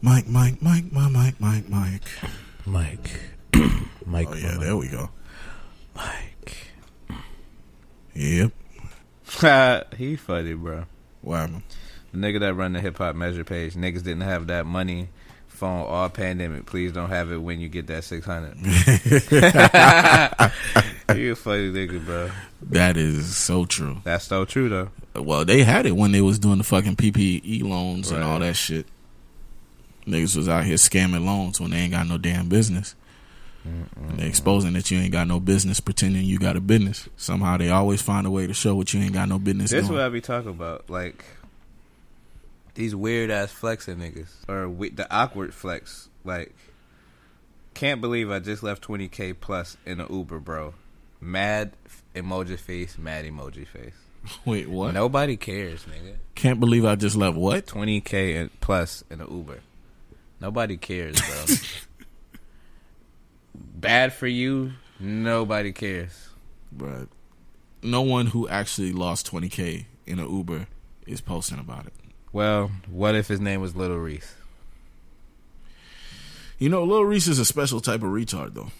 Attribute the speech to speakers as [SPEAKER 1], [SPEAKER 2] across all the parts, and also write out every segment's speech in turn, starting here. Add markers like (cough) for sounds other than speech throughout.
[SPEAKER 1] Mike, Mike, Mike, my Mike, Mike, Mike.
[SPEAKER 2] Mike. (clears throat) Mike.
[SPEAKER 1] Oh yeah, there we go.
[SPEAKER 2] Mike.
[SPEAKER 1] Yep. (laughs)
[SPEAKER 3] he funny, bro.
[SPEAKER 1] What happened?
[SPEAKER 3] The nigga that run the hip hop measure page, niggas didn't have that money phone all pandemic. Please don't have it when you get that six hundred. (laughs) (laughs) you a funny nigga, bro.
[SPEAKER 1] That is so true.
[SPEAKER 3] That's so true though.
[SPEAKER 1] Well, they had it when they was doing the fucking PPE loans and all that shit. Niggas was out here scamming loans when they ain't got no damn business. And they exposing that you ain't got no business, pretending you got a business. Somehow they always find a way to show what you ain't got no business
[SPEAKER 3] That's
[SPEAKER 1] doing.
[SPEAKER 3] what I be talking about, like these weird ass flexing niggas, or we, the awkward flex. Like, can't believe I just left twenty k plus in an Uber, bro. Mad emoji face, mad emoji face. (laughs)
[SPEAKER 1] Wait, what?
[SPEAKER 3] Nobody cares, nigga.
[SPEAKER 1] Can't believe I just left what?
[SPEAKER 3] Twenty k plus in an Uber. Nobody cares, bro. Bad for you. Nobody cares.
[SPEAKER 1] But no one who actually lost 20k in an Uber is posting about it.
[SPEAKER 3] Well, what if his name was Little Reese?
[SPEAKER 1] You know, Little Reese is a special type of retard, though.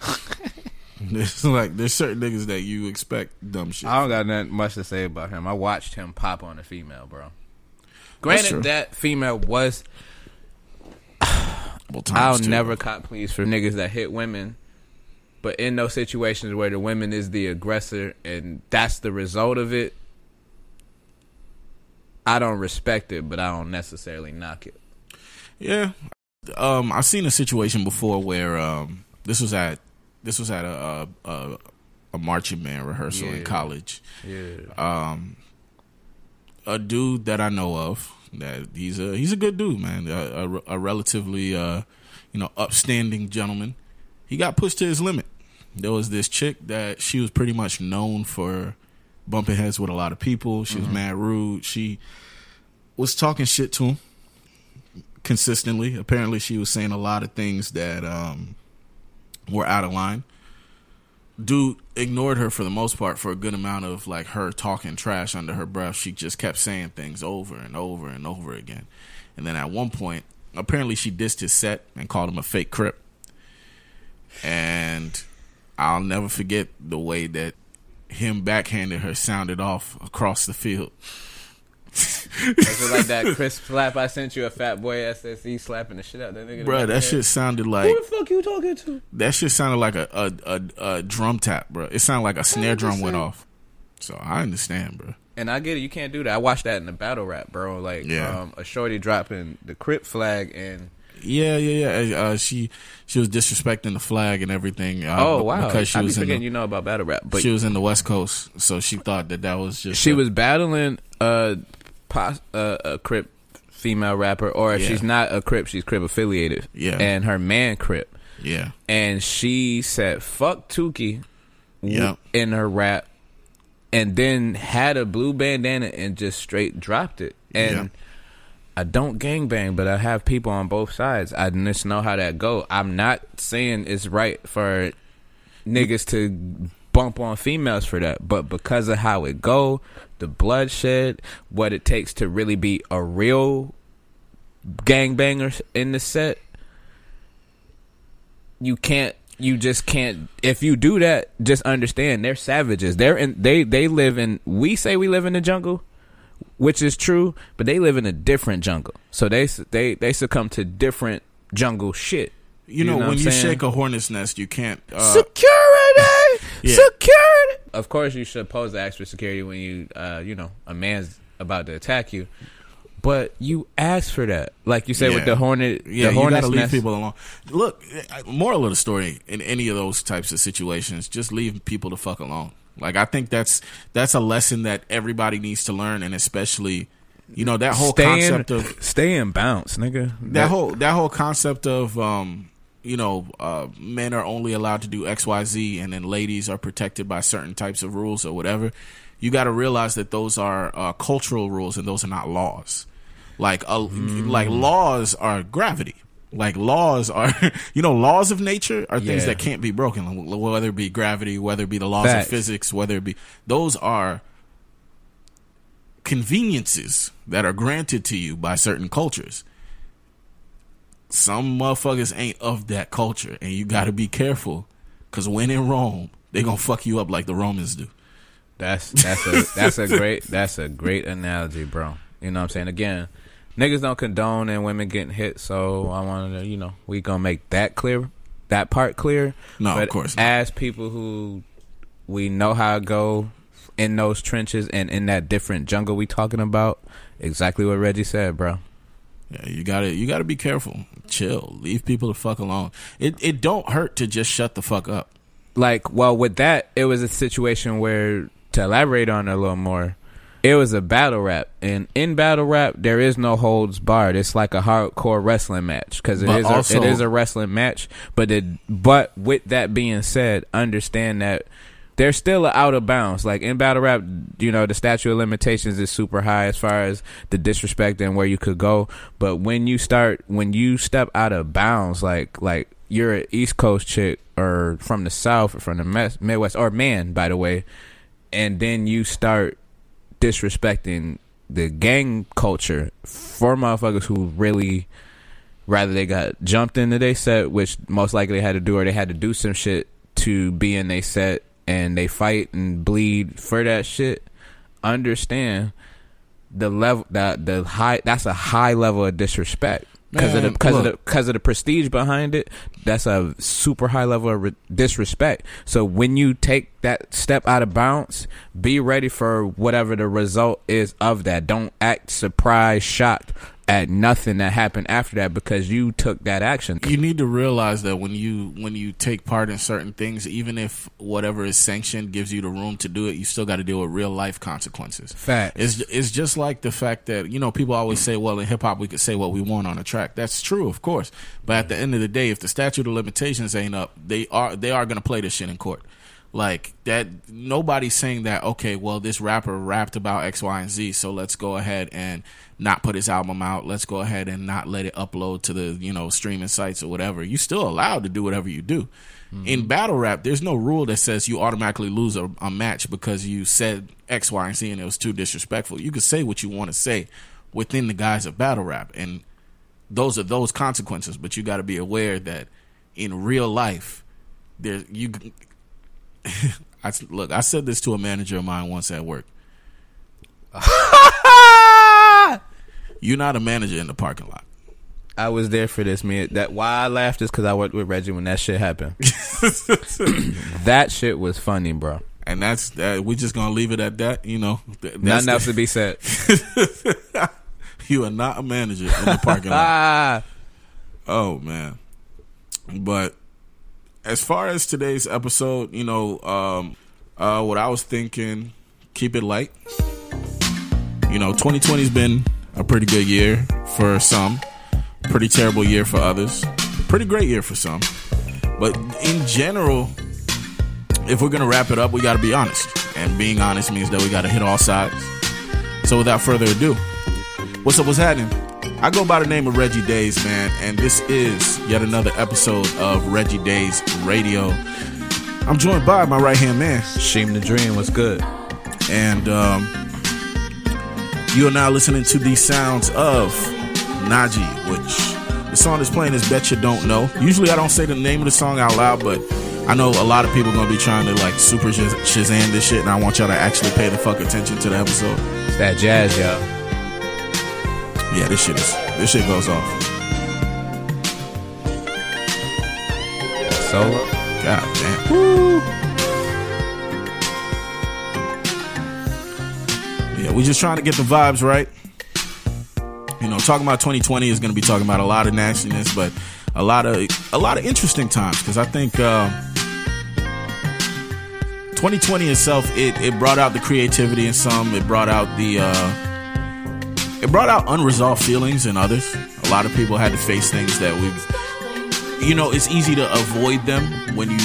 [SPEAKER 1] (laughs) there's like there's certain niggas that you expect dumb shit.
[SPEAKER 3] I don't got nothing much to say about him. I watched him pop on a female, bro. Granted, that female was. I'll
[SPEAKER 1] times two.
[SPEAKER 3] never cop please for niggas that hit women, but in those situations where the women is the aggressor and that's the result of it, I don't respect it, but I don't necessarily knock it.
[SPEAKER 1] Yeah, um, I've seen a situation before where um, this was at this was at a a, a, a marching band rehearsal in college.
[SPEAKER 3] Yeah.
[SPEAKER 1] Um, a dude that I know of that he's a he's a good dude, man. A, a, a relatively uh, you know upstanding gentleman. He got pushed to his limit. There was this chick that she was pretty much known for bumping heads with a lot of people. She was mad rude. She was talking shit to him consistently. Apparently, she was saying a lot of things that um, were out of line. Dude ignored her for the most part for a good amount of like her talking trash under her breath. She just kept saying things over and over and over again. And then at one point, apparently she dissed his set and called him a fake crip. And I'll never forget the way that him backhanded her sounded off across the field.
[SPEAKER 3] Like that crisp slap I sent you a Fatboy SSE slapping the shit out that nigga? in the
[SPEAKER 1] Bruh,
[SPEAKER 3] back
[SPEAKER 1] that
[SPEAKER 3] the
[SPEAKER 1] shit sounded like
[SPEAKER 3] Who the fuck you talking to?
[SPEAKER 1] that shit sounded like a a, a, a drum tap, bro. It sounded like a snare drum went off. So I understand, bro.
[SPEAKER 3] And I get it, you can't do that. I watched that in the battle rap, bro. Like,
[SPEAKER 1] Yeah.
[SPEAKER 3] um, a shorty dropping the Crip flag and
[SPEAKER 1] Yeah, yeah, yeah. Uh, she she was disrespecting the flag and everything. Uh,
[SPEAKER 3] oh wow,
[SPEAKER 1] because she
[SPEAKER 3] I
[SPEAKER 1] was in
[SPEAKER 3] forgetting
[SPEAKER 1] the,
[SPEAKER 3] you know about battle rap, but
[SPEAKER 1] she was in the West Coast, so she thought that that was just
[SPEAKER 3] she
[SPEAKER 1] a-
[SPEAKER 3] was battling a pos- uh, a Crip female rapper, or if
[SPEAKER 1] Yeah.
[SPEAKER 3] she's not a Crip, she's Crip affiliated.
[SPEAKER 1] Yeah.
[SPEAKER 3] and her man Crip,
[SPEAKER 1] yeah,
[SPEAKER 3] and she said "fuck Tookie" w-
[SPEAKER 1] Yep.
[SPEAKER 3] in her rap, and then had a blue bandana and just straight dropped it. And
[SPEAKER 1] Yeah.
[SPEAKER 3] I don't gangbang, but I have people on both sides. I just know how that go. I'm not saying it's right for niggas to bump on females for that, but because of how it go, the bloodshed, what it takes to really be a real gangbanger in the set, you can't you just can't if you do that just understand they're savages. They're in they they live in we say we live in the jungle which is true but they live in a different jungle. So they they they succumb to different jungle shit
[SPEAKER 1] you know,
[SPEAKER 3] what
[SPEAKER 1] when you shake a hornet's nest, you can't. Uh,
[SPEAKER 3] security (laughs)
[SPEAKER 1] Yeah.
[SPEAKER 3] security of course you should pose the ask for security when you uh you know a man's about to attack you but you ask for that like you said with the hornet
[SPEAKER 1] yeah,
[SPEAKER 3] the
[SPEAKER 1] you gotta leave
[SPEAKER 3] nest.
[SPEAKER 1] people alone. Look, moral of the story in any of those types of situations, just leave people the fuck alone. Like I think that's that's a lesson that everybody needs to learn, and especially, you know, that whole
[SPEAKER 3] stay
[SPEAKER 1] concept
[SPEAKER 3] in,
[SPEAKER 1] of
[SPEAKER 3] stay in bounce nigga
[SPEAKER 1] that whole that whole concept of um you know uh men are only allowed to do xyz and then ladies are protected by certain types of rules or whatever. You got to realize that those are uh, cultural rules and those are not laws. Like uh, like laws are gravity. Like laws are (laughs) you know laws of nature are things
[SPEAKER 3] Yeah.
[SPEAKER 1] that can't be broken. Whether it be gravity whether it be the laws
[SPEAKER 3] Facts.
[SPEAKER 1] of physics whether it be those are conveniences that are granted to you by certain cultures some motherfuckers ain't of that culture, and you got to be careful because when in Rome, they gonna fuck you up like the Romans do.
[SPEAKER 3] That's that's a that's a great that's a great analogy, bro. You know what I'm saying? Again, niggas don't condone and women getting hit, so I wanted to, you know, we gonna make that clear, that part clear.
[SPEAKER 1] No,
[SPEAKER 3] but
[SPEAKER 1] of course not.
[SPEAKER 3] As people who we know how to go in those trenches and in that different jungle we talking about, exactly what Reggie said, bro.
[SPEAKER 1] Yeah, you gotta you gotta be careful. Chill. Leave people the fuck alone. It it don't hurt to just shut the fuck up.
[SPEAKER 3] like well with that it was a situation where to elaborate on it a little more it was a battle rap and in battle rap there is no holds barred it's like a hardcore wrestling match because it
[SPEAKER 1] But
[SPEAKER 3] is
[SPEAKER 1] also-
[SPEAKER 3] a, it is a wrestling match but it but with that being said understand that there's still out of bounds. Like in battle rap you know the statute of limitations is super high as far as the disrespect and where you could go. But when you start when you step out of bounds like like you're an east coast chick or from the south or from the midwest or man by the way and then you start disrespecting the gang culture for motherfuckers who really rather they got jumped into their set, which most likely had to do, or they had to do some shit to be in their set, and they fight and bleed for that shit. Understand the level that the high that's a high level of disrespect because of the because of the because of the prestige behind it. That's a super high level of re- disrespect. So when you take that step out of bounds, be ready for whatever the result is of that. Don't act surprised, shocked at nothing that happened after that because you took that action.
[SPEAKER 1] You need to realize that when you when you take part in certain things, even if whatever is sanctioned gives you the room to do it, you still got to deal with real life consequences.
[SPEAKER 3] Facts.
[SPEAKER 1] It's it's just like the fact that you know people always say, well, in hip hop we could say what we want on a track. That's true, of course. But at the end of the day, if the statute of limitations ain't up, they are they are going to play this shit in court. Like that, nobody's saying that. Okay, well, this rapper rapped about X, Y, and Z, so let's go ahead and not put his album out. Let's go ahead and not let it upload to the you know streaming sites or whatever. You're still allowed to do whatever you do. Mm-hmm. In battle rap, there's no rule that says you automatically lose a, a match because you said X, Y, and Z and it was too disrespectful. You can say what you want to say within the guise of battle rap, and those are those consequences. But you got to be aware that in real life, there you. (laughs) I look. I said this to a manager of mine once at work. (laughs) You're not a manager in the parking lot.
[SPEAKER 3] I was there for this man. That why I laughed is because I worked with Reggie when that shit happened. (laughs) (clears throat) that shit was funny, bro.
[SPEAKER 1] And that's that. We're just gonna leave it at that. You know, Th- that's
[SPEAKER 3] Nothing else to be said.
[SPEAKER 1] you are not a manager in the parking lot. Oh man. But as far as today's episode, you know, um uh what I was thinking, keep it light. You know, 2020's been a pretty good year for some, pretty terrible year for others, pretty great year for some. But in general, if we're gonna wrap it up, we gotta be honest. And being honest means that we gotta hit all sides. So without further ado, What's up? What's happening? I go by the name of Reggie Days, man, and this is yet another episode of Reggie Days Radio. I'm joined by my right hand man,
[SPEAKER 3] Sheem the Dream What's good.
[SPEAKER 1] and um, you are now listening to the sounds of Naji, which the song is playing is Bet You Don't Know. Usually I don't say the name of the song out loud, but I know a lot of people are gonna be trying to like super Shaz- Shazam this shit, and I want y'all to actually pay the fuck attention to the episode.
[SPEAKER 3] It's that jazz, yo.
[SPEAKER 1] Yeah, this shit is this shit goes off.
[SPEAKER 3] Solo.
[SPEAKER 1] God damn. Woo. Yeah, we just trying to get the vibes right. You know, talking about 2020 is going to be talking about a lot of nastiness, but a lot of a lot of interesting times because I think uh, 2020 itself it it brought out the creativity in some, it brought out the uh, it brought out unresolved feelings in others. A lot of people had to face things that we you know, it's easy to avoid them when you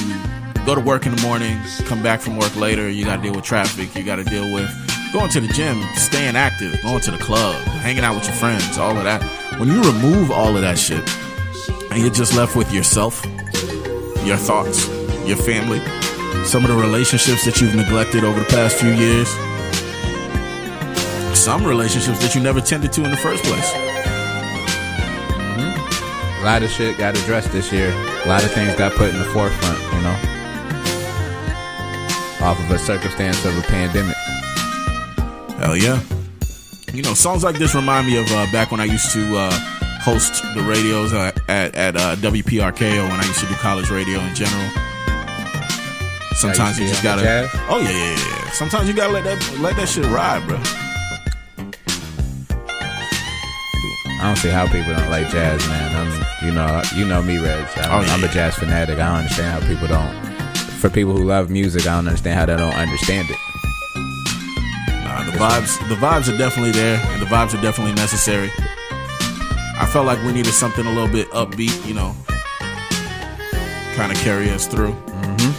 [SPEAKER 1] go to work in the morning, come back from work later, you got to deal with traffic, you got to deal with going to the gym, staying active, going to the club, hanging out with your friends, all of that. When you remove all of that shit and you're just left with yourself, your thoughts, your family, some of the relationships that you've neglected over the past few years, some relationships that you never tended to in the first place.
[SPEAKER 3] A lot of shit got addressed this year. A lot of things got put in the forefront, you know, off of a circumstance of a pandemic.
[SPEAKER 1] Hell yeah. You know, songs like this remind me of uh, back when I used to uh, host the radios uh, at, at uh, WPRK or when I used to do college radio in general. Sometimes you just gotta. Oh yeah, yeah, yeah. Sometimes you gotta let that let that shit ride, bro.
[SPEAKER 3] I don't see how people don't like jazz, man. I'm, you know, you know me, Reg. I'm,
[SPEAKER 1] Oh, yeah,
[SPEAKER 3] I'm a jazz fanatic. I don't understand how people don't. For people who love music, I don't understand how they don't understand it.
[SPEAKER 1] Nah, the vibes the vibes are definitely there, and the vibes are definitely necessary. I felt like we needed something a little bit upbeat, you know, kind of carry us through. Mm-hmm.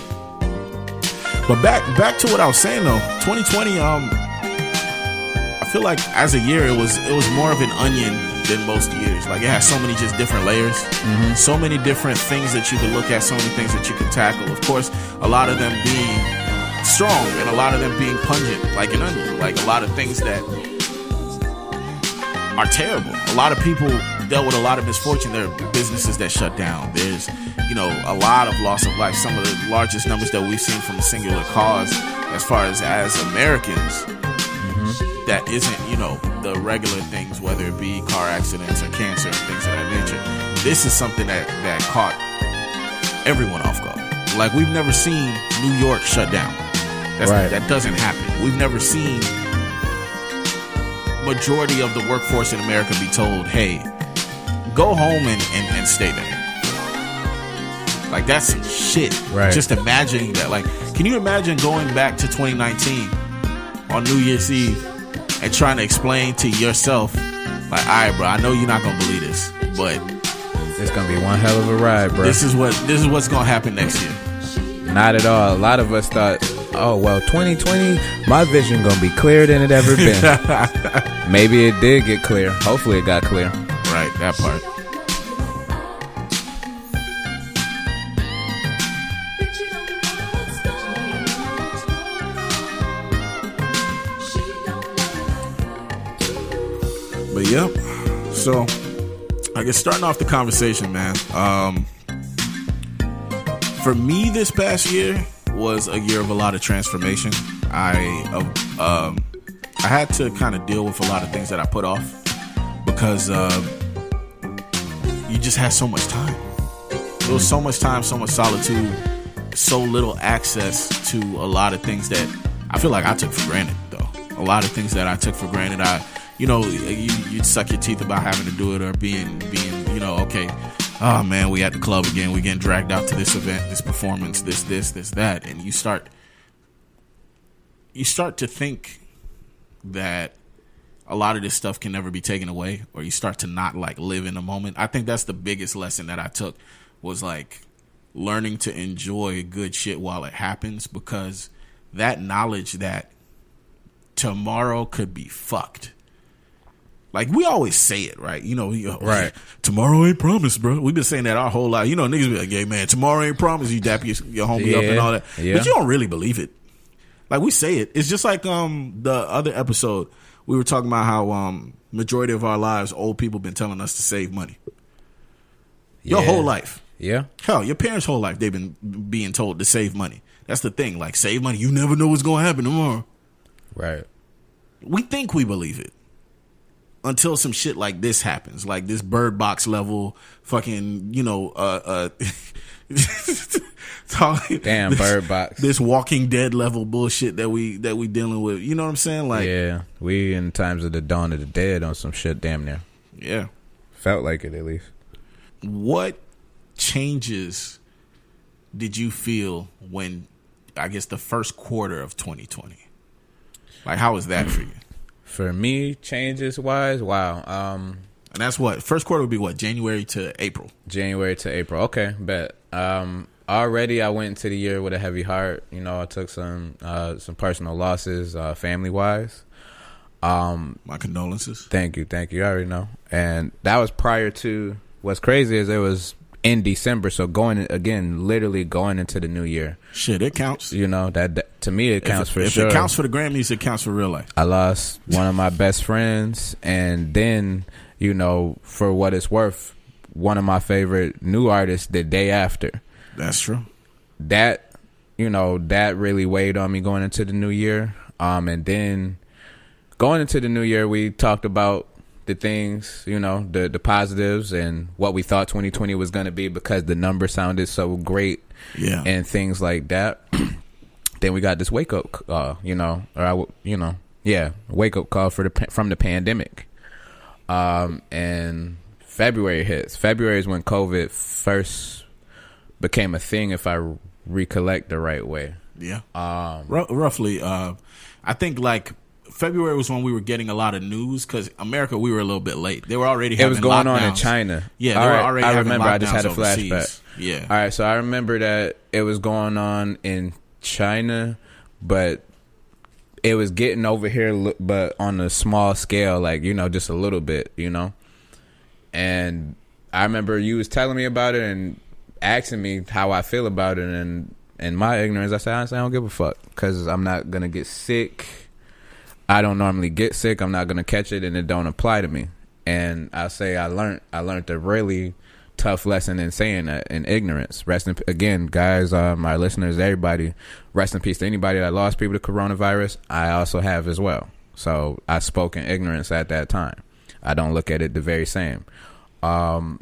[SPEAKER 1] But back back to what I was saying though, 2020. Um, I feel like as a year, it was it was more of an onion than most years. Like it has so many just different layers, mm-hmm. so many different things that you can look at, so many things that you can tackle. Of course, a lot of them being strong and a lot of them being pungent, like an onion. Like a lot of things that are terrible. A lot of people dealt with a lot of misfortune. There are businesses that shut down. There's, you know, a lot of loss of life. Some of the largest numbers that we've seen from a singular cause, as far as as Americans, mm-hmm. that isn't, know, the regular things, whether it be car accidents or cancer and things of that nature. This is something that that caught everyone off guard. Like we've never seen New York shut down. That's,
[SPEAKER 3] Right.
[SPEAKER 1] That doesn't happen. We've never seen majority of the workforce in America be told, "Hey, go home and, and, and stay there." Like that's some shit.
[SPEAKER 3] Right.
[SPEAKER 1] Just imagining that. Like, can you imagine going back to 2019 on New Year's Eve and trying to explain to yourself, like, "All right, bro, I know you're not gonna believe this, but
[SPEAKER 3] It's gonna be one hell of a ride, bro.
[SPEAKER 1] this is what this is what's gonna happen next year."
[SPEAKER 3] Not at all. A lot of us thought, oh well, 2020, my vision gonna be clearer than it ever been. (laughs) Maybe it did get clear. Hopefully, it got clear.
[SPEAKER 1] Right, that part. But yep. So I guess starting off the conversation, man. Um for me this past year was a year of a lot of transformation. I uh, um I had to kind of deal with a lot of things that I put off because uh, you just had so much time. There was so much time, so much solitude, so little access to a lot of things that I feel like I took for granted. Though a lot of things that I took for granted, I, you know, you you suck your teeth about having to do it or being being, you know, okay. Oh man, we at the club again. We getting dragged out to this event, this performance, this, this, this, that, and you start, you start to think that a lot of this stuff can never be taken away or you start to not like live in the moment i think that's the biggest lesson that i took was like learning to enjoy good shit while it happens because that knowledge that tomorrow could be fucked like we always say it, right? You know, you-
[SPEAKER 3] Right.
[SPEAKER 1] Tomorrow ain't promised, bro. We've been saying that our whole life. You know, niggas be like, "Yeah, man, tomorrow ain't promised." You dap your, your homie up and all that,
[SPEAKER 3] yeah.
[SPEAKER 1] but you don't really believe it. Like we say it. It's just like um the other episode we were talking about how um majority of our lives old people been telling us to save money. Your
[SPEAKER 3] Yeah.
[SPEAKER 1] whole life.
[SPEAKER 3] Yeah.
[SPEAKER 1] Hell, your parents' whole life they've been being told to save money. That's the thing. Like save money. You never know what's going to happen tomorrow.
[SPEAKER 3] Right.
[SPEAKER 1] We think we believe it until some shit like this happens, like this bird box level fucking, you know, uh uh (laughs) talking-
[SPEAKER 3] Damn,
[SPEAKER 1] this-
[SPEAKER 3] Bird Box.
[SPEAKER 1] This Walking Dead level bullshit that we that we dealing with. You know what I'm saying? Like
[SPEAKER 3] yeah, we in times of the dawn of the dead on some shit. Damn near
[SPEAKER 1] yeah.
[SPEAKER 3] felt like it at least.
[SPEAKER 1] what changes did you feel when I guess the first quarter of 2020? Like how was that for you?
[SPEAKER 3] For me, changes wise, wow. Um,
[SPEAKER 1] And that's what first quarter would be what January to April.
[SPEAKER 3] January to April. Okay, bet. Um, already I went into the year with a heavy heart. You know, I took some uh, some personal losses, uh, family wise. Um,
[SPEAKER 1] My condolences.
[SPEAKER 3] thank you, thank you. I already know, and that was prior to. What's crazy is it was in December, so going again, literally going into the new year.
[SPEAKER 1] Shit, it counts.
[SPEAKER 3] You know that, that to me it counts
[SPEAKER 1] if,
[SPEAKER 3] for
[SPEAKER 1] if
[SPEAKER 3] sure.
[SPEAKER 1] If it counts for the Grammys, it counts for real life.
[SPEAKER 3] I lost one of my best friends, and then you know, for what it's worth, one of my favorite new artists the day after.
[SPEAKER 1] That's true.
[SPEAKER 3] That you know that really weighed on me going into the new year. Um, and then going into the new year, we talked about the things, you know, the the positives and what we thought 2020 was going to be because the number sounded so great
[SPEAKER 1] Yeah.
[SPEAKER 3] and things like that. (clears throat) then we got this wake up, call, you know, or I, w- you know, yeah, wake up call for the from the pandemic. Um, and February hits. February is when COVID first became a thing, if I recollect the right way.
[SPEAKER 1] Yeah. Um, roughly, uh, I think like February was when we were getting a lot of news because America, we were a little bit late. They were already
[SPEAKER 3] It was going on in. China.
[SPEAKER 1] Yeah, they
[SPEAKER 3] All
[SPEAKER 1] were
[SPEAKER 3] right,
[SPEAKER 1] already
[SPEAKER 3] I remember. I just had a
[SPEAKER 1] overseas.
[SPEAKER 3] flashback.
[SPEAKER 1] Yeah.
[SPEAKER 3] All right, so I remember that it was going on in China, but it was getting over here, but on a small scale, like you know, just a little bit, you know. And I remember you was telling me about it and asking me how I feel about it, and in my ignorance, I said honestly, I don't give a fuck because I'm not gonna get sick. I don't normally get sick. I'm not gonna catch it, and it don't apply to me. And I say I learned. I learned a really tough lesson in saying that in ignorance. Rest in again, guys, uh, my listeners, everybody. Rest in peace to anybody that lost people to coronavirus. I also have as well. So I spoke in ignorance at that time. I don't look at it the very same. Um,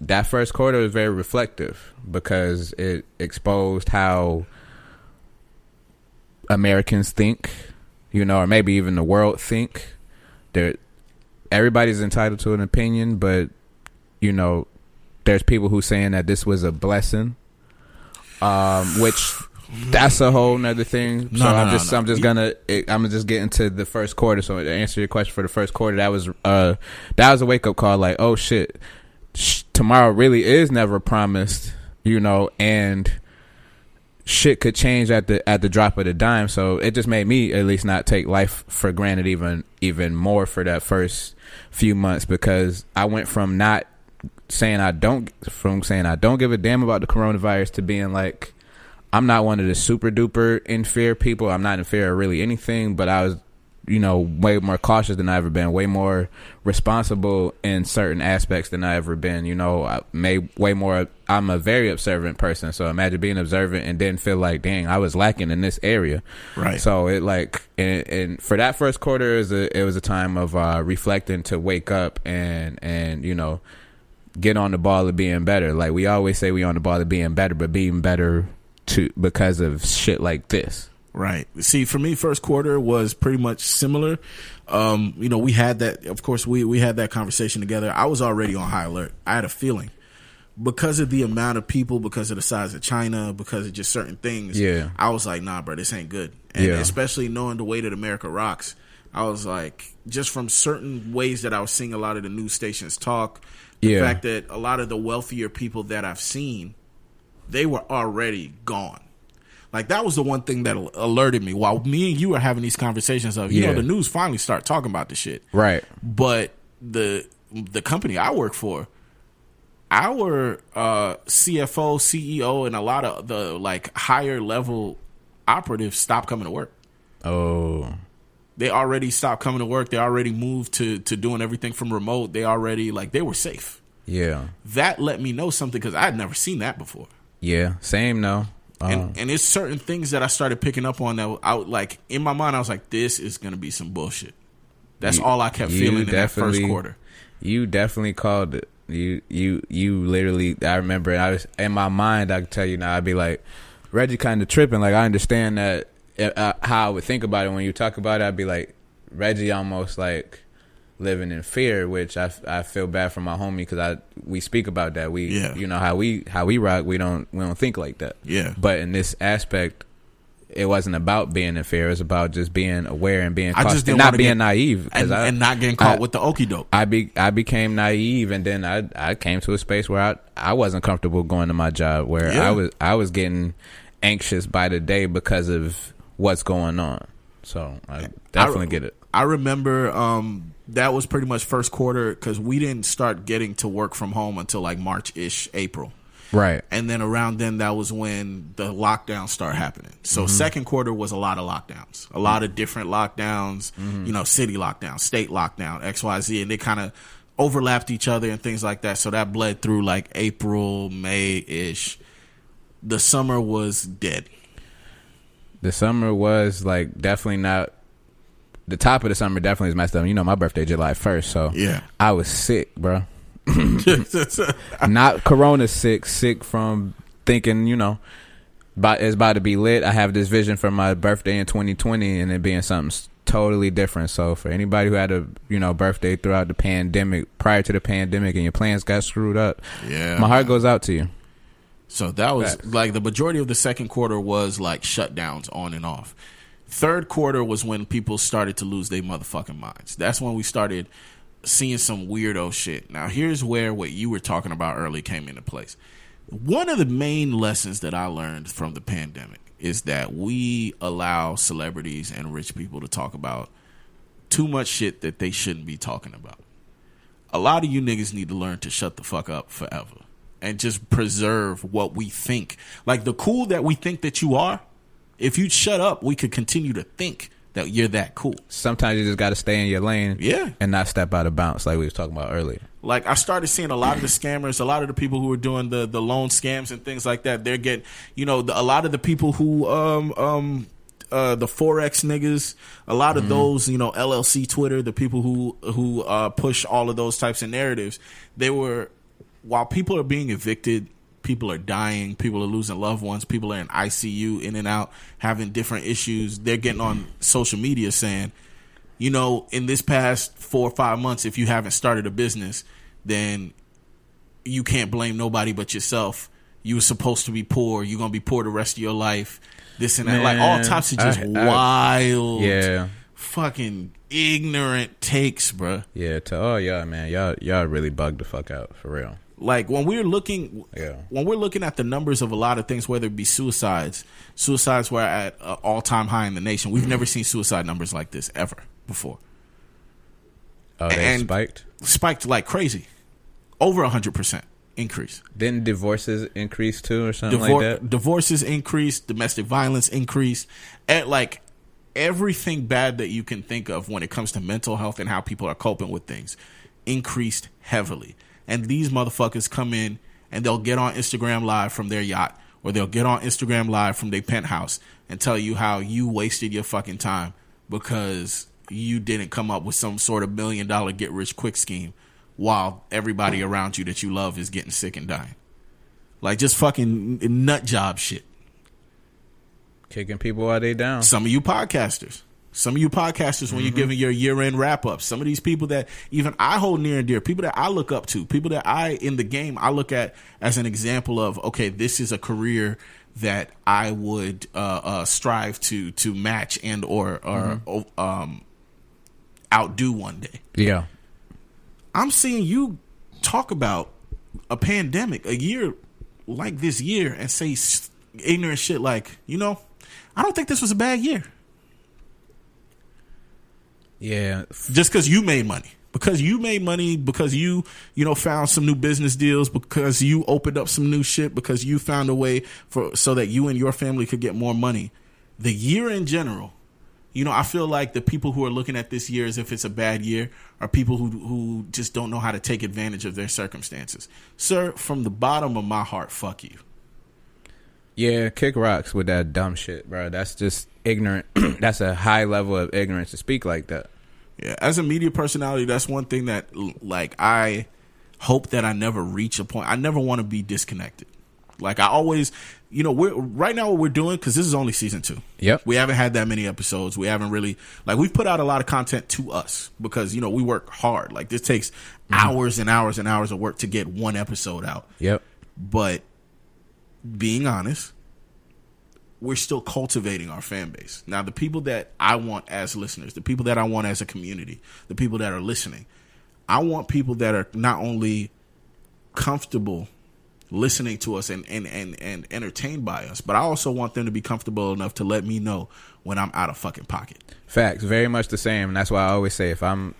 [SPEAKER 3] that first quarter was very reflective because it exposed how Americans think, you know, or maybe even the world think. There, everybody's entitled to an opinion, but you know, there's people who saying that this was a blessing, um, which that's a whole nother thing.
[SPEAKER 1] No,
[SPEAKER 3] so
[SPEAKER 1] no,
[SPEAKER 3] I'm
[SPEAKER 1] no,
[SPEAKER 3] just. I'm just gonna, I'm just getting to the first quarter. So to answer your question for the first quarter, that was, uh, that was a wake up call. Like, oh shit, tomorrow really is never promised, you know, and shit could change at the at the drop of the dime. So it just made me at least not take life for granted even even more for that first few months because I went from not saying I don't from saying I don't give a damn about the coronavirus to being like I'm not one of the super duper in fear people. I'm not in fear of really anything, but I was you know way more cautious than I ever been, way more responsible in certain aspects than I ever been. You know, I made way more. I'm a very observant person, so imagine being observant and then feel like, dang, I was lacking in this area.
[SPEAKER 1] Right.
[SPEAKER 3] So it like, and, and for that first quarter, it was a, it was a time of uh, reflecting to wake up and and you know get on the ball of being better. Like we always say, we on the ball of being better, but being better to because of shit like this.
[SPEAKER 1] Right. See, for me, first quarter was pretty much similar. Um, you know, we had that. Of course, we we had that conversation together. I was already on high alert. I had a feeling because of the amount of people, because of the size of China, because of just certain things.
[SPEAKER 3] Yeah.
[SPEAKER 1] I was like, nah, bro, this ain't good. And
[SPEAKER 3] Yeah.
[SPEAKER 1] especially knowing the way that America rocks, I was like, just from certain ways that I was seeing a lot of the news stations talk, the
[SPEAKER 3] Yeah.
[SPEAKER 1] fact that a lot of the wealthier people that I've seen, they were already gone. Like that was the one thing that alerted me while me and you were having these conversations of you
[SPEAKER 3] Yeah.
[SPEAKER 1] know the news finally start talking about the shit.
[SPEAKER 3] Right.
[SPEAKER 1] But the the company I work for, our uh, CFO, CEO, and a lot of the like higher level operatives stopped coming to work.
[SPEAKER 3] Oh.
[SPEAKER 1] They already stopped coming to work. They already moved to to doing everything from remote. They already like they were safe.
[SPEAKER 3] Yeah.
[SPEAKER 1] That let me know something because I had never seen that before.
[SPEAKER 3] Yeah. Same though. Uh,
[SPEAKER 1] and and it's certain things that I started picking up on that I would like in my mind I was like this is gonna be some bullshit. That's
[SPEAKER 3] You-
[SPEAKER 1] all I kept feeling in that first quarter.
[SPEAKER 3] You definitely called it. You you you literally. I remember. I was in my mind. I can tell you now. I'd be like, Reggie, kind of tripping. Like I understand that uh, how I would think about it when you talk about it. I'd be like, Reggie, almost like living in fear, which I, I feel bad for my homie because I we speak about that. We
[SPEAKER 1] Yeah.
[SPEAKER 3] you know how we how we rock. We don't we don't think like that.
[SPEAKER 1] Yeah.
[SPEAKER 3] But in this aspect. It wasn't about being in fear. It was about just being aware and being
[SPEAKER 1] I
[SPEAKER 3] cautious
[SPEAKER 1] just
[SPEAKER 3] and
[SPEAKER 1] didn't
[SPEAKER 3] being
[SPEAKER 1] get-
[SPEAKER 3] naive.
[SPEAKER 1] And,
[SPEAKER 3] I-
[SPEAKER 1] and not getting caught
[SPEAKER 3] I-
[SPEAKER 1] with the okey doke.
[SPEAKER 3] I be I became naive, and then I I came to a space where I I wasn't comfortable going to my job, where
[SPEAKER 1] Yeah.
[SPEAKER 3] I was I was getting anxious by the day because of what's going on. So I definitely
[SPEAKER 1] I,
[SPEAKER 3] get it.
[SPEAKER 1] I remember um, that was pretty much first quarter because we didn't start getting to work from home until like March ish, April.
[SPEAKER 3] Right.
[SPEAKER 1] And then around then, that was when the lockdowns start happening. So mm-hmm. second quarter was a lot of lockdowns, a lot of different lockdowns. Mm-hmm. You know, city lockdown, state lockdown, X, Y, Z, and they kind of overlapped each other and things like that. So that bled through like April, May ish. The summer was dead.
[SPEAKER 3] The summer was like definitely not. The top of the summer definitely is messed up. You know, my birthday July first, so
[SPEAKER 1] Yeah.
[SPEAKER 3] I was sick, bro. (laughs) Not corona sick, sick from thinking, you know, about it's about to be lit. I have this vision for my birthday in 2020 and it being something totally different. So for anybody who had a you know birthday throughout the pandemic, prior to the pandemic, and your plans got screwed up,
[SPEAKER 1] yeah.
[SPEAKER 3] my heart goes out to you.
[SPEAKER 1] So that was like the majority of the second quarter was like shutdowns on and off. Third quarter was when people started to lose their motherfucking minds. That's when we started seeing some weirdo shit. Now, here's where what you were talking about early came into place. One of the main lessons that I learned from the pandemic is that we allow celebrities and rich people to talk about too much shit that they shouldn't be talking about. A lot of you niggas need to learn to shut the fuck up forever and just preserve what we think. Like the cool that we think that you are, if you shut up, we could continue to think that you're that cool.
[SPEAKER 3] Sometimes you just got to stay in your lane,
[SPEAKER 1] Yeah.
[SPEAKER 3] and not step out of bounds like we was talking about earlier.
[SPEAKER 1] Like I started seeing a lot of the scammers, a lot of the people who were doing the the loan scams and things like that. They're getting, you know, the, a lot of the people who um um uh the forex niggas, a lot of those, you know, LLC Twitter, the people who who uh push all of those types of narratives. They were while people are being evicted, people are dying, people are losing loved ones, people are in ICU, in and out, having different issues. They're getting on social media saying, you know, in this past four or five months, if you haven't started a business, then you can't blame nobody but yourself. You were supposed to be poor. You're gonna be poor the rest of your life. This and that, like all types of just
[SPEAKER 3] I- I-
[SPEAKER 1] wild,
[SPEAKER 3] Yeah,
[SPEAKER 1] fucking ignorant takes, bruh.
[SPEAKER 3] yeah. To all y'all, man, y'all y'all really bugged the fuck out for real.
[SPEAKER 1] Like when we're looking,
[SPEAKER 3] Yeah.
[SPEAKER 1] when we're looking at the numbers of a lot of things, whether it be suicides, suicides were at an all time high in the nation. We've never seen suicide numbers like this ever before.
[SPEAKER 3] Oh, they
[SPEAKER 1] And-
[SPEAKER 3] spiked.
[SPEAKER 1] Spiked like crazy, over hundred percent increase.
[SPEAKER 3] Didn't divorces increase too, or something
[SPEAKER 1] Divor-
[SPEAKER 3] like that?
[SPEAKER 1] Divorces increased, domestic violence increased, at like everything bad that you can think of when it comes to mental health and how people are coping with things increased heavily. And these motherfuckers come in and they'll get on Instagram live from their yacht or they'll get on Instagram live from their penthouse and tell you how you wasted your fucking time because you didn't come up with some sort of million dollar get rich quick scheme while everybody around you that you love is getting sick and dying. Like just fucking nut job shit.
[SPEAKER 3] Kicking people while they down.
[SPEAKER 1] Some of you podcasters. Some of you podcasters, when you're giving your year end wrap up, some of these people that even I hold near and dear, people that I look up to, people that I in the game, I look at as an example of, okay, this is a career that I would uh, uh, strive to to match and or or um, outdo one day.
[SPEAKER 3] Yeah.
[SPEAKER 1] I'm seeing you talk about a pandemic, a year like this year, and say ignorant shit like, you know, I don't think this was a bad year.
[SPEAKER 3] Yeah.
[SPEAKER 1] Just because you made money. Because you made money, because you, you know, found some new business deals, because you opened up some new shit, because you found a way for so that you and your family could get more money. The year in general, you know, I feel like the people who are looking at this year as if it's a bad year are people who who just don't know how to take advantage of their circumstances. Sir, from the bottom of my heart, fuck you.
[SPEAKER 3] Yeah, kick rocks with that dumb shit, bro. That's just ignorant. (clears throat) That's a high level of ignorance to speak like that.
[SPEAKER 1] Yeah, as a media personality, that's one thing that like I hope that I never reach a point. I never want to be disconnected. Like I always, you know, we're right now what we're doing because this is only season two.
[SPEAKER 3] Yep.
[SPEAKER 1] We haven't had that many episodes. We haven't really like we've put out a lot of content to us because you know we work hard. Like this takes mm-hmm. hours and hours and hours of work to get one episode out.
[SPEAKER 3] Yep.
[SPEAKER 1] But being honest, we're still cultivating our fan base. Now, the people that I want as listeners, the people that I want as a community, the people that are listening, I want people that are not only comfortable listening to us and, and, and, and entertained by us, but I also want them to be comfortable enough to let me know when I'm out of fucking pocket.
[SPEAKER 3] Facts. Very much the same. And that's why I always say if I'm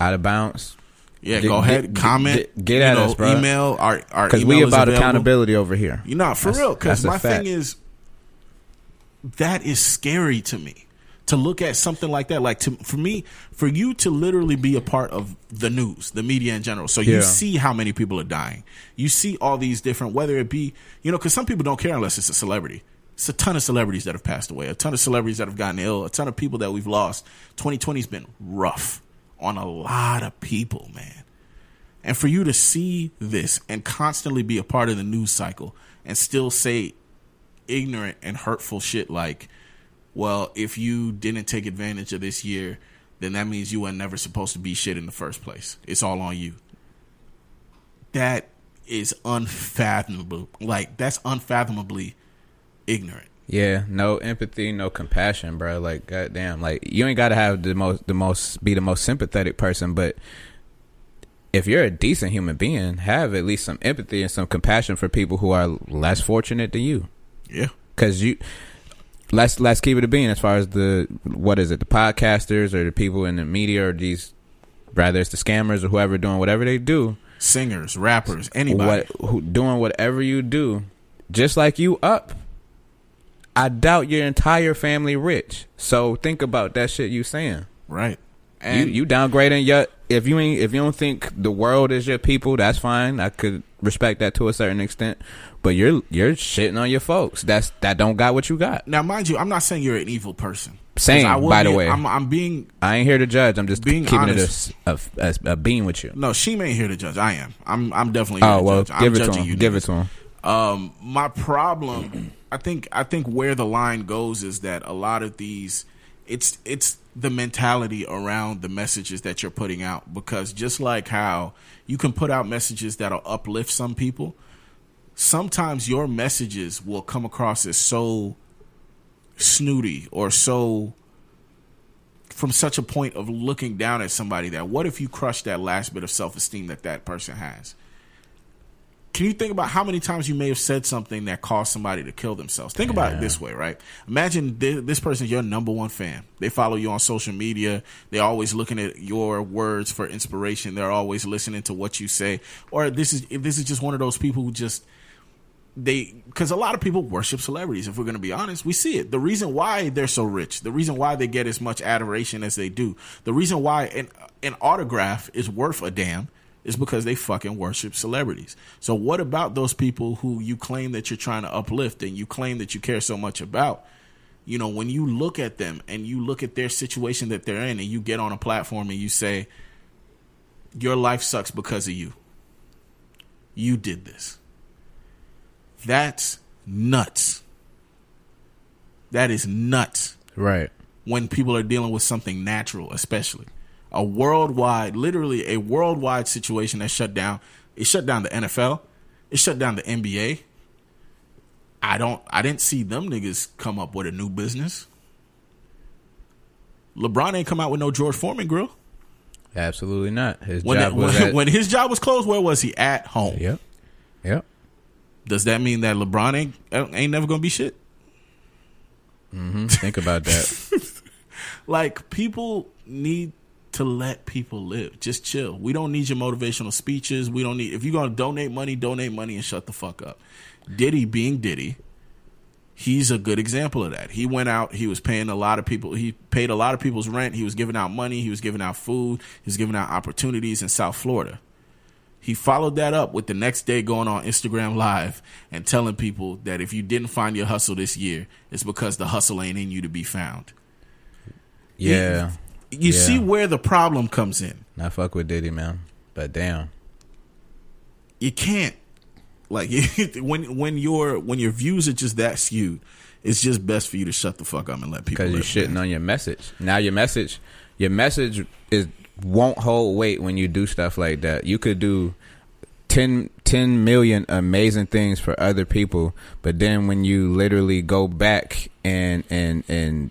[SPEAKER 3] out of bounds,
[SPEAKER 1] Yeah,
[SPEAKER 3] Get-
[SPEAKER 1] go ahead,
[SPEAKER 3] get-
[SPEAKER 1] comment,
[SPEAKER 3] get- get at
[SPEAKER 1] know,
[SPEAKER 3] us, bro.
[SPEAKER 1] email our our
[SPEAKER 3] because we about
[SPEAKER 1] available.
[SPEAKER 3] accountability over here.
[SPEAKER 1] You know, for
[SPEAKER 3] That's-
[SPEAKER 1] real. Because my thing is, that is scary to me. to look at something like that. Like to for me, for you to literally be a part of the news, the media in general. So you
[SPEAKER 3] Yeah.
[SPEAKER 1] see how many people are dying. You see all these different, whether it be, you know, because some people don't care unless it's a celebrity. It's a ton of celebrities that have passed away, a ton of celebrities that have gotten ill, a ton of people that we've lost. 2020's been rough on a lot of people, man. And for you to see this and constantly be a part of the news cycle and still say ignorant and hurtful shit like, well, if you didn't take advantage of this year, then that means you were never supposed to be shit in the first place. It's all on you. That is unfathomable. Like, that's unfathomably ignorant.
[SPEAKER 3] Yeah, no empathy, no compassion, bro. Like, goddamn, like you ain't got to have the most, the most, be the most sympathetic person, but if you're a decent human being, have at least some empathy and some compassion for people who are less fortunate than you.
[SPEAKER 1] Yeah.
[SPEAKER 3] Because you, let's let's keep it a being as far as the what is it, the podcasters or the people in the media or these, rather it's the scammers or whoever doing whatever they do,
[SPEAKER 1] Singers, rappers, anybody.
[SPEAKER 3] what who doing whatever you do, just like you up. I doubt your entire family rich. So think about that shit you saying.
[SPEAKER 1] Right.
[SPEAKER 3] You
[SPEAKER 1] And
[SPEAKER 3] you downgrading your if you ain't if you don't think the world is your people, that's fine. I could respect that to a certain extent. But you're you're shitting on your folks. That's that don't got what you got.
[SPEAKER 1] now, mind you, I'm not saying you're an evil person.
[SPEAKER 3] Same, by the way.
[SPEAKER 1] I'm, I'm being
[SPEAKER 3] I ain't here to judge. I'm just
[SPEAKER 1] Being
[SPEAKER 3] keeping
[SPEAKER 1] honest.
[SPEAKER 3] it a, a, a, a being with you.
[SPEAKER 1] no. She ain't here to judge. I am. I'm. I'm definitely. Here
[SPEAKER 3] Oh
[SPEAKER 1] to
[SPEAKER 3] well,
[SPEAKER 1] judge. I'm
[SPEAKER 3] give it to him.
[SPEAKER 1] you
[SPEAKER 3] Give
[SPEAKER 1] niggas.
[SPEAKER 3] it to him.
[SPEAKER 1] Um, my problem, (clears throat) I think, I think where the line goes is that a lot of these, it's it's the mentality around the messages that you're putting out. Because just like how you can put out messages that'll uplift some people, sometimes your messages will come across as so snooty or so from such a point of looking down at somebody that what if you crush that last bit of self-esteem that that person has can you think about how many times you may have said something that caused somebody to kill themselves? Think about it this way, right? Imagine thi- this person is your number one fan. They follow you on social media. They're always looking at your words for inspiration. They're always listening to what you say. Or this is if this is just one of those people who just they because a lot of people worship celebrities. If we're going to be honest, we see it. The reason why they're so rich, the reason why they get as much adoration as they do, the reason why an an autograph is worth a damn is because they fucking worship celebrities. So what about those people who you claim that you're trying to uplift and you claim that you care so much about? You know, when you look at them and you look at their situation that they're in and you get on a platform and you say your life sucks because of you. You did this. That's nuts. That is nuts
[SPEAKER 3] Right.
[SPEAKER 1] when people are dealing with something natural, especially a worldwide, literally a worldwide situation that shut down. It shut down the NFL. It shut down the NBA. I don't. I didn't see them niggas come up with a new business. LeBron ain't come out with no George Foreman grill.
[SPEAKER 3] Absolutely not. His
[SPEAKER 1] When,
[SPEAKER 3] job
[SPEAKER 1] that,
[SPEAKER 3] was
[SPEAKER 1] when,
[SPEAKER 3] at,
[SPEAKER 1] when his job was closed, where was he at home?
[SPEAKER 3] Yep. Yep.
[SPEAKER 1] Does that mean that LeBron ain't ain't never gonna be shit?
[SPEAKER 3] hmm Think about that. (laughs)
[SPEAKER 1] like people need to let people live. Just chill. We don't need your motivational speeches. We don't need if you're gonna donate money, donate money and shut the fuck up. Diddy being Diddy, he's a good example of that. He went out, he was paying a lot of people he paid a lot of people's rent, he was giving out money, he was giving out food, he was giving out opportunities in South Florida. He followed that up with the next day going on Instagram Live and telling people that if you didn't find your hustle this year, it's because the hustle ain't in you to be found.
[SPEAKER 3] Yeah.
[SPEAKER 1] You
[SPEAKER 3] Yeah.
[SPEAKER 1] see where the problem comes in.
[SPEAKER 3] I fuck with Diddy, man. But damn.
[SPEAKER 1] You can't like (laughs) when when your when your views are just that skewed, it's just best for you to shut the fuck up and let people.
[SPEAKER 3] Because you're shitting
[SPEAKER 1] man.
[SPEAKER 3] on your message. Now your message, your message is won't hold weight when you do stuff like that. You could do 10, 10 million amazing things for other people, but then when you literally go back and and and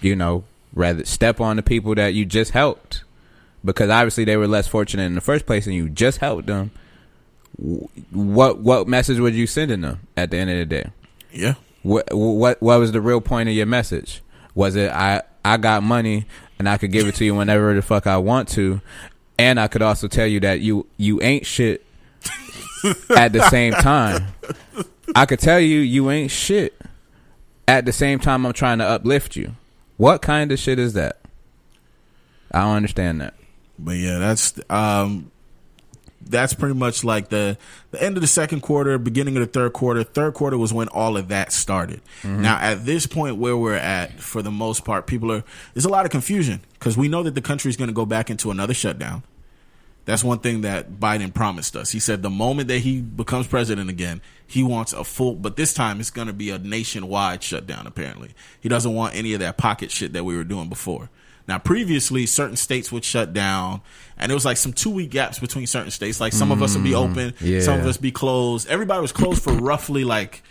[SPEAKER 3] you know rather step on the people that you just helped, because obviously they were less fortunate in the first place, and you just helped them. What what message were you sending them at the end of the day?
[SPEAKER 1] Yeah,
[SPEAKER 3] What what what was the real point of your message? Was it I I got money and I could give it to you whenever the fuck I want to, and I could also tell you that you you ain't shit at the same time. I could tell you you ain't shit at the same time I'm trying to uplift you. What kind of shit is that? I don't understand that.
[SPEAKER 1] But yeah, that's um that's pretty much like the the end of the second quarter, beginning of the third quarter. Third quarter was when all of that started. Mm-hmm. Now at this point where we're at, for the most part, people are there's a lot of confusion because we know that the country is going to go back into another shutdown. That's one thing that Biden promised us. He said the moment that he becomes president again, he wants a full, but this time it's going to be a nationwide shutdown, apparently. He doesn't want any of that pocket shit that we were doing before. Now, previously, certain states would shut down, and it was like some two week gaps between certain states. Like some of us would be open,
[SPEAKER 3] yeah.
[SPEAKER 1] some of us be closed. Everybody was closed for roughly like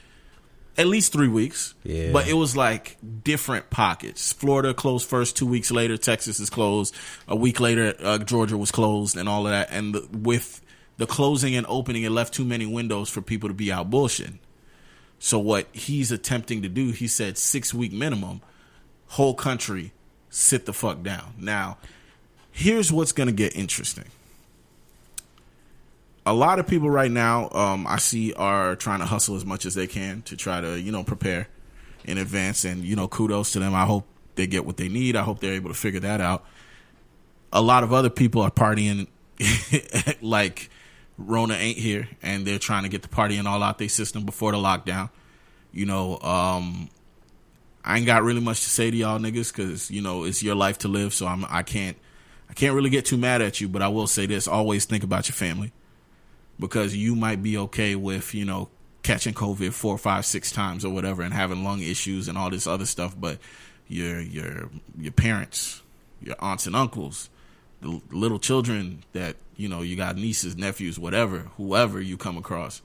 [SPEAKER 1] at least three weeks.
[SPEAKER 3] Yeah.
[SPEAKER 1] But it was like different pockets. Florida closed first, two weeks later, Texas is closed. A week later, uh, Georgia was closed and all of that. And the, with the closing and opening, it left too many windows for people to be out bullshitting. So what he's attempting to do, he said six week minimum, whole country, sit the fuck down. Now, here's what's going to get interesting a lot of people right now um, I see are trying to hustle as much as they can to try to you know prepare in advance, and you know kudos to them. I hope they get what they need. I hope they're able to figure that out. A lot of other people are partying (laughs) like Rona ain't here, and they're trying to get the partying all out their system before the lockdown. You know, um, I ain't got really much to say to y'all niggas because you know it's your life to live, so I'm I can't I can't really get too mad at you, but I will say this: always think about your family. Because you might be okay with you know catching COVID four, five, six times or whatever, and having lung issues and all this other stuff, but your your your parents, your aunts and uncles, the little children that you know you got nieces, nephews, whatever, whoever you come across,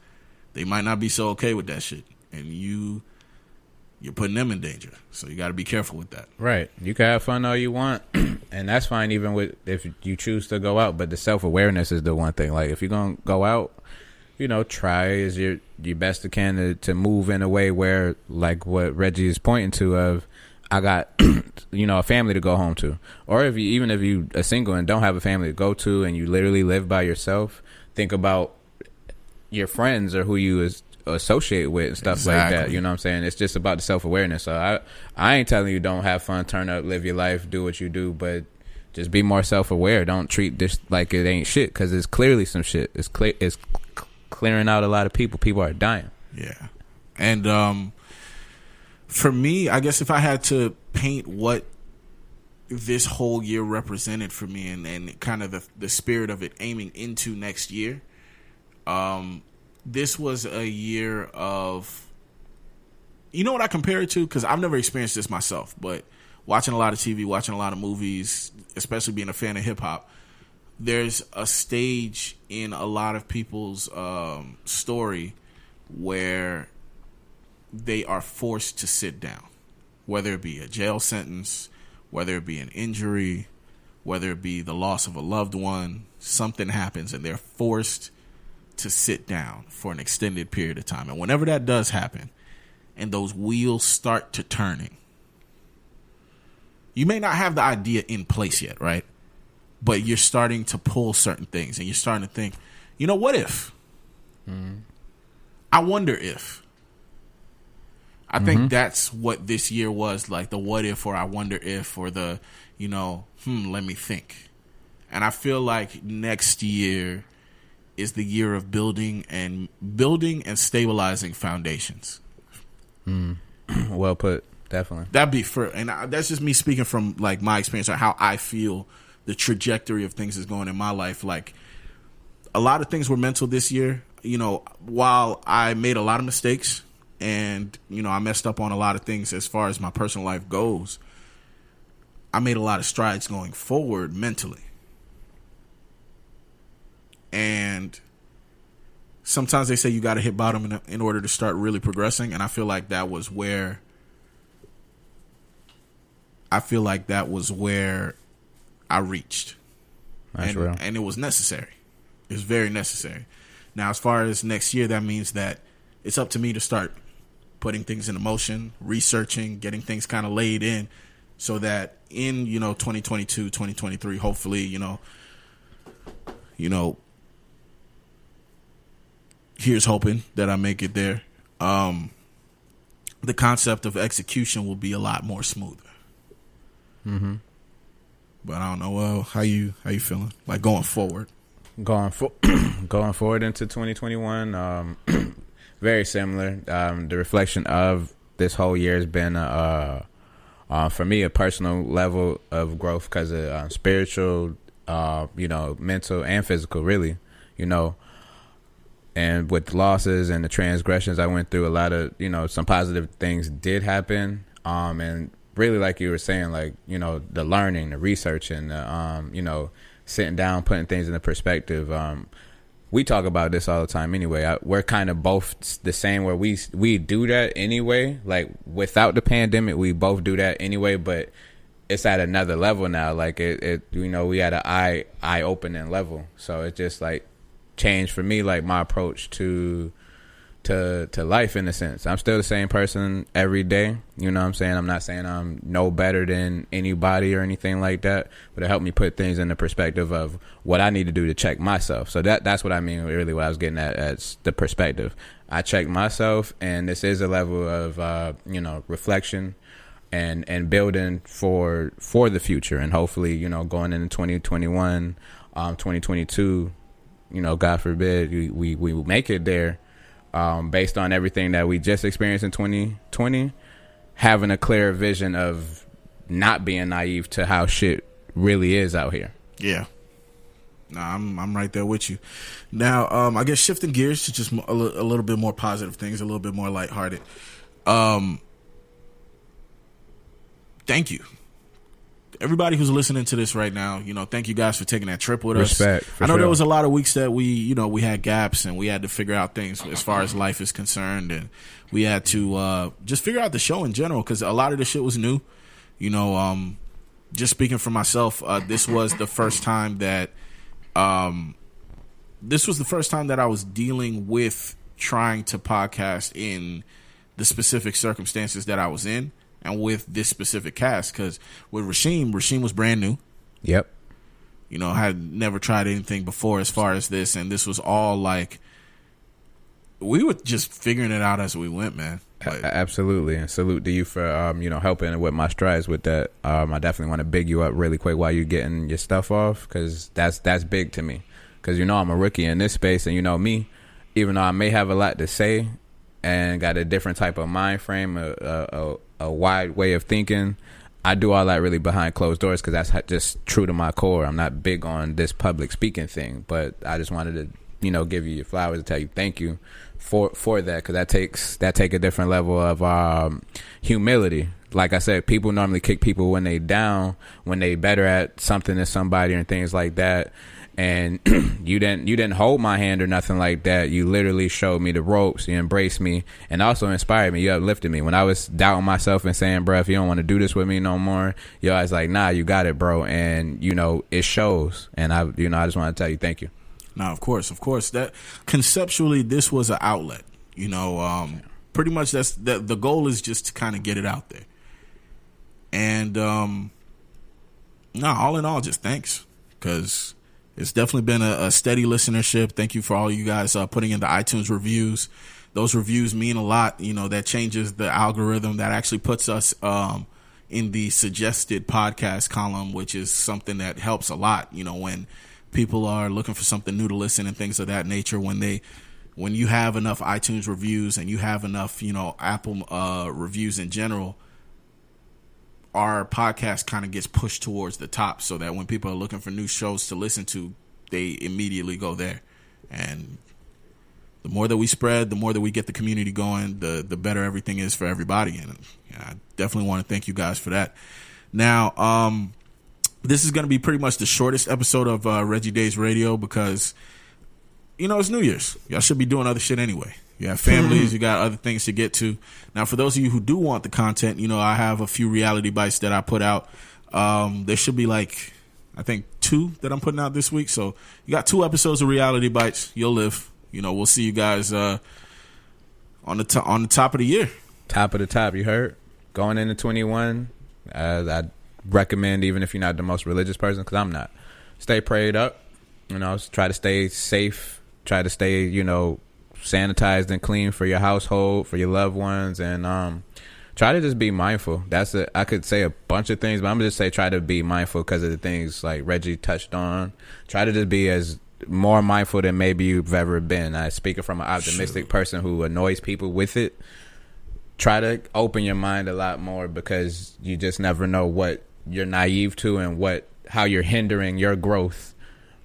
[SPEAKER 1] they might not be so okay with that shit, and you you're putting them in danger. So you got to be careful with that.
[SPEAKER 3] Right. You can have fun all you want, (clears throat) and that's fine even with if you choose to go out. But the self awareness is the one thing. Like if you're gonna go out, you know, try as your your best you can to, to move in a way where, like what Reggie is pointing to, of I got (clears throat) you know a family to go home to, or if you even if you are single and don't have a family to go to, and you literally live by yourself, think about your friends or who you is associate with and stuff like that. You know what I'm saying? It's just about the self awareness. So I I ain't telling you don't have fun, turn up, live your life, do what you do, but just be more self aware. Don't treat this like it ain't shit because it's clearly some shit. It's clear. It's clearing out a lot of people. People are dying.
[SPEAKER 1] Yeah. And um for me, I guess if I had to paint what this whole year represented for me and, and kind of the the spirit of it aiming into next year, um this was a year of you know what I compare it to? Because I've never experienced this myself, but watching a lot of TV, watching a lot of movies, especially being a fan of hip hop, there's a stage in a lot of people's um, story where they are forced to sit down, whether it be a jail sentence, whether it be an injury, whether it be the loss of a loved one, something happens and they're forced to sit down for an extended period of time. And whenever that does happen, and those wheels start to turning, you may not have the idea in place yet, right? But you're starting to pull certain things and you're starting to think, you know, what if? I wonder if. I think that's what this year was like the what if or I wonder if or the, you know, hmm, let me think. And I feel like next year is the year of building and building and stabilizing foundations. Hmm. (clears throat)
[SPEAKER 3] well put. Definitely.
[SPEAKER 1] That'd be for, and I, that's just me speaking from like my experience or how I feel the trajectory of things is going in my life. Like a lot of things were mental this year. You know, while I made a lot of mistakes and you know I messed up on a lot of things as far as my personal life goes, I made a lot of strides going forward mentally. And sometimes they say you got to hit bottom in, in order to start really progressing, and I feel like that was where I feel like that was where I reached.
[SPEAKER 3] That's
[SPEAKER 1] and,
[SPEAKER 3] real.
[SPEAKER 1] and it was necessary. It was very necessary. Now, as far as next year, that means that it's up to me to start putting things into motion, researching, getting things kind of laid in so that in, you know, 2022, 2023, hopefully, you know, you know, here's hoping that I make it there. Um, the concept of execution will be a lot more smoother.
[SPEAKER 3] Mm-hmm.
[SPEAKER 1] But I don't know. Well, how you how you feeling? Like going forward?
[SPEAKER 3] Going for (clears throat) going forward into 2021, um, (clears throat) very similar. Um, the reflection of this whole year has been, uh, uh, for me, a personal level of growth because of uh, spiritual, uh, you know, mental and physical, really, you know. And with losses and the transgressions I went through, a lot of you know some positive things did happen. Um, and really, like you were saying, like you know, the learning, the researching, the um, you know, sitting down, putting things into perspective. Um, we talk about this all the time anyway. I, we're kind of both the same where we we do that anyway. Like without the pandemic, we both do that anyway, but it's at another level now. Like it, it you know, we at an eye eye opening level. So it's just like changed for me like my approach to to to life in a sense. I'm still the same person every day. You know what I'm saying? I'm not saying I'm no better than anybody or anything like that, but it helped me put things in the perspective of what I need to do to check myself. So that that's what I mean really what I was getting at as the perspective. I check myself and this is a level of uh, you know, reflection and and building for for the future and hopefully, you know, going into 2021, um 2022, you know, God forbid we we, we make it there um, based on everything that we just experienced in 2020, having a clear vision of not being naive to how shit really is out here.
[SPEAKER 1] Yeah. Nah, I'm I'm right there with you. Now, um, I guess shifting gears to just a, little bit more positive things, a little bit more lighthearted. Um, thank you, everybody who's listening to this right now. You know, thank you guys for taking that trip with
[SPEAKER 3] Respect,
[SPEAKER 1] us. I know
[SPEAKER 3] sure.
[SPEAKER 1] there was a lot of weeks that we, you know, we had gaps and we had to figure out things as far as life is concerned, and we had to uh, just figure out the show in general because a lot of the shit was new. You know, um, just speaking for myself, uh, this was the first time that, um, this was the first time that I was dealing with trying to podcast in the specific circumstances that I was in and with this specific cast. Because with Rasheem, Rasheem was brand new.
[SPEAKER 3] Yep.
[SPEAKER 1] You know, I had never tried anything before as far as this, and this was all like we were just figuring it out as we went, man. Like,
[SPEAKER 3] Absolutely, and salute to you for um, you know helping with my strides with that. Um, I definitely want to big you up really quick while you're getting your stuff off because that's that's big to me. Because you know I'm a rookie in this space, and you know me, even though I may have a lot to say and got a different type of mind frame, a a, a, wide way of thinking. I do all that really behind closed doors because that's just true to my core. I'm not big on this public speaking thing, but I just wanted to, you know, give you your flowers and tell you thank you for for that because that takes that take a different level of um, humility. Like I said, people normally kick people when they down, when they better at something than somebody and things like that. And (clears throat) you didn't you didn't hold my hand or nothing like that. You literally showed me the ropes. You embraced me and also inspired me. You uplifted me when I was doubting myself and saying, "Bro, if you don't want to do this with me no more," you always like, "Nah, you got it, bro." And you know it shows. And I, you know, I just want to tell you thank you.
[SPEAKER 1] Now, of course, of course, that conceptually, this was an outlet. You know, um, pretty much that's that. The goal is just to kind of get it out there. And um, no, all in all, just thanks because it's definitely been a, a steady listenership. Thank you for all you guys uh, putting in the iTunes reviews. Those reviews mean a lot. You know, that changes the algorithm. That actually puts us um, in the suggested podcast column, which is something that helps a lot. You know, when people are looking for something new to listen and things of that nature, when they when you have enough iTunes reviews and you have enough, you know, Apple uh, reviews in general, our podcast kind of gets pushed towards the top so that when people are looking for new shows to listen to, they immediately go there. And the more that we spread, the more that we get the community going, the the better everything is for everybody. And I definitely want to thank you guys for that. Now, um, this is going to be pretty much the shortest episode of uh, Reggie Days Radio because you know it's New Year's. Y'all should be doing other shit anyway. You have families, you got other things to get to. Now, for those of you who do want the content, you know I have a few reality bites that I put out. Um, there should be like I think two that I'm putting out this week. So you got two episodes of reality bites. You'll live. You know, we'll see you guys uh, on the to- on the top of the year.
[SPEAKER 3] top of the top. You heard going into twenty one. Uh, I recommend even if you're not the most religious person, because I'm not. Stay prayed up. You know, try to stay safe. Try to stay, you know, sanitized and clean for your household, for your loved ones, and um, try to just be mindful. That's a, I could say a bunch of things, but I'm gonna just say try to be mindful because of the things like Reggie touched on. Try to just be as more mindful than maybe you've ever been. I speaking from an optimistic person who annoys people with it. Try to open your mind a lot more because you just never know what you're naive to and what how you're hindering your growth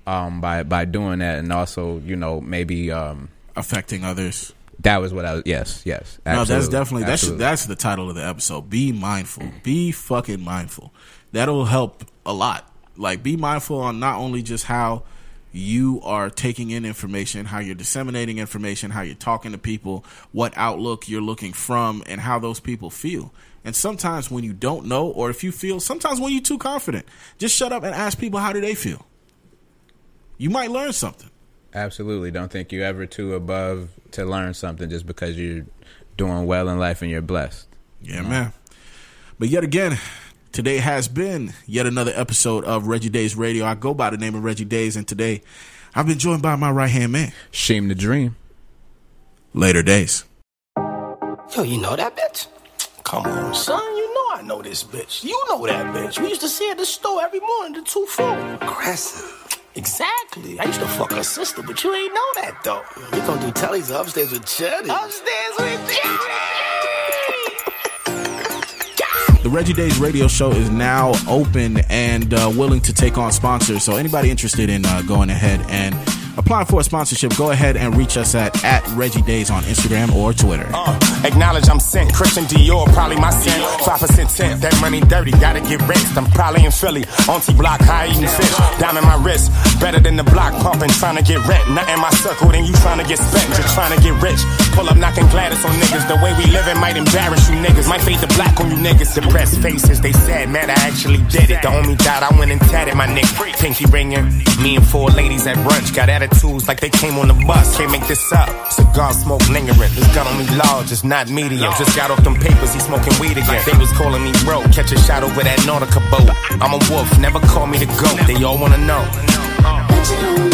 [SPEAKER 3] um, by by doing that, and also you know maybe um,
[SPEAKER 1] Affecting others.
[SPEAKER 3] that was what I was. Yes, yes.
[SPEAKER 1] No, that's
[SPEAKER 3] absolutely,
[SPEAKER 1] definitely that's
[SPEAKER 3] absolutely.
[SPEAKER 1] that's the title of the episode. Be mindful. Be fucking mindful. That'll help a lot. Like be mindful on not only just how you are taking in information, how you're disseminating information, how you're talking to people, what outlook you're looking from, and how those people feel. And sometimes when you don't know, or if you feel, sometimes when you're too confident, just shut up and ask people how do they feel. You might learn something.
[SPEAKER 3] Absolutely. Don't think you're ever too above to learn something just because you're doing well in life and you're blessed.
[SPEAKER 1] Yeah, man. But yet again, today has been yet another episode of Reggie Days Radio. I go by the name of Reggie Days, and today I've been joined by my right hand man.
[SPEAKER 3] Shame the dream.
[SPEAKER 1] Later days.
[SPEAKER 4] Yo, you know that bitch? Come on, son. You know I know this bitch. You know that bitch. We used to see her at the store every morning, the two four.
[SPEAKER 5] Aggressive.
[SPEAKER 4] Exactly. I used to fuck her sister, but you ain't know that though. We gonna do tellies upstairs with Chetty. Upstairs with Chetty.
[SPEAKER 1] The Reggie Days Radio Show is now open and uh, willing to take on sponsors. So anybody interested in uh, going ahead and applying for a sponsorship, go ahead and reach us at at Reggie Days on Instagram or Twitter.
[SPEAKER 6] Uh, acknowledge I'm sent. Christian Dior, probably my scent. Five percent tip, that money dirty, gotta get rinsed. I'm probably in Philly, auntie block, high eating fish. Down in my wrist, better than the block pumping, trying to get rent. Not in my circle, then you trying to get spent, just trying to get rich. Pull up knocking Gladys on niggas. The way we living might embarrass you niggas. Might fade the black on you niggas. Depressed faces, they said, man, I actually did it. The homie died, I went and tatted my nigga. Pinky ringing. Me and four ladies at brunch got attitudes like they came on the bus. Can't make this up. Cigar smoke lingering. This gun on me large, it's not medium. Just got off them papers, he smoking weed again. They was calling me bro. Catch a shot over that Nautica boat. I'm a wolf, never call me the goat. They all wanna know.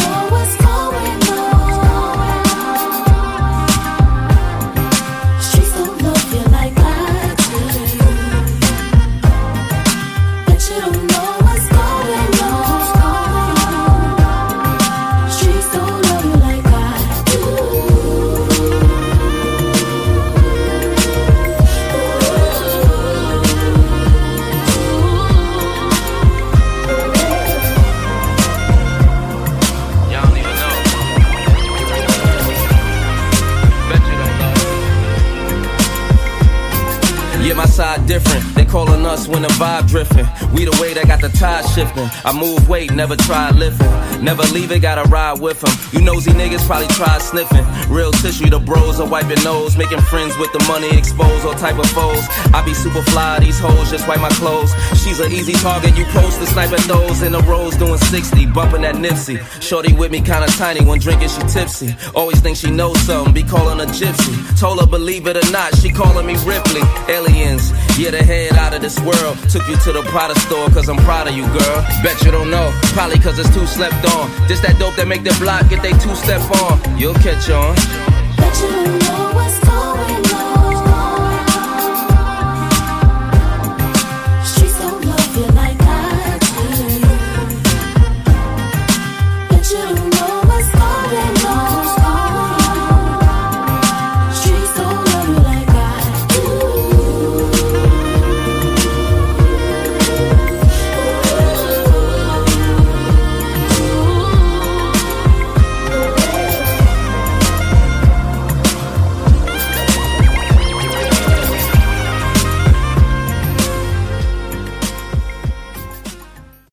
[SPEAKER 7] Side different. They calling us when the vibe drifting. We the way that got the tide shifting. I move weight, never try lifting. Never leave it, gotta ride with them. You nosy niggas probably try sniffing. Real tissue, the bros are wiping nose. Making friends with the money, expose all type of foes. I be super fly, these hoes just wipe my clothes. She's an easy target, you post to snipe at those in the rows doing 60, bumping that Nipsey. Shorty with me kinda tiny, when drinking she tipsy. Always think she knows something, be calling her gypsy. Told her believe it or not, she calling me Ripley. Aliens, yeah, the head out of this world. Took you to the Prada store, cause I'm proud of you, girl. Bet you don't know, probably cause it's too slept on. This that dope that make the block get they two step on. You'll catch on.
[SPEAKER 8] You don't know what's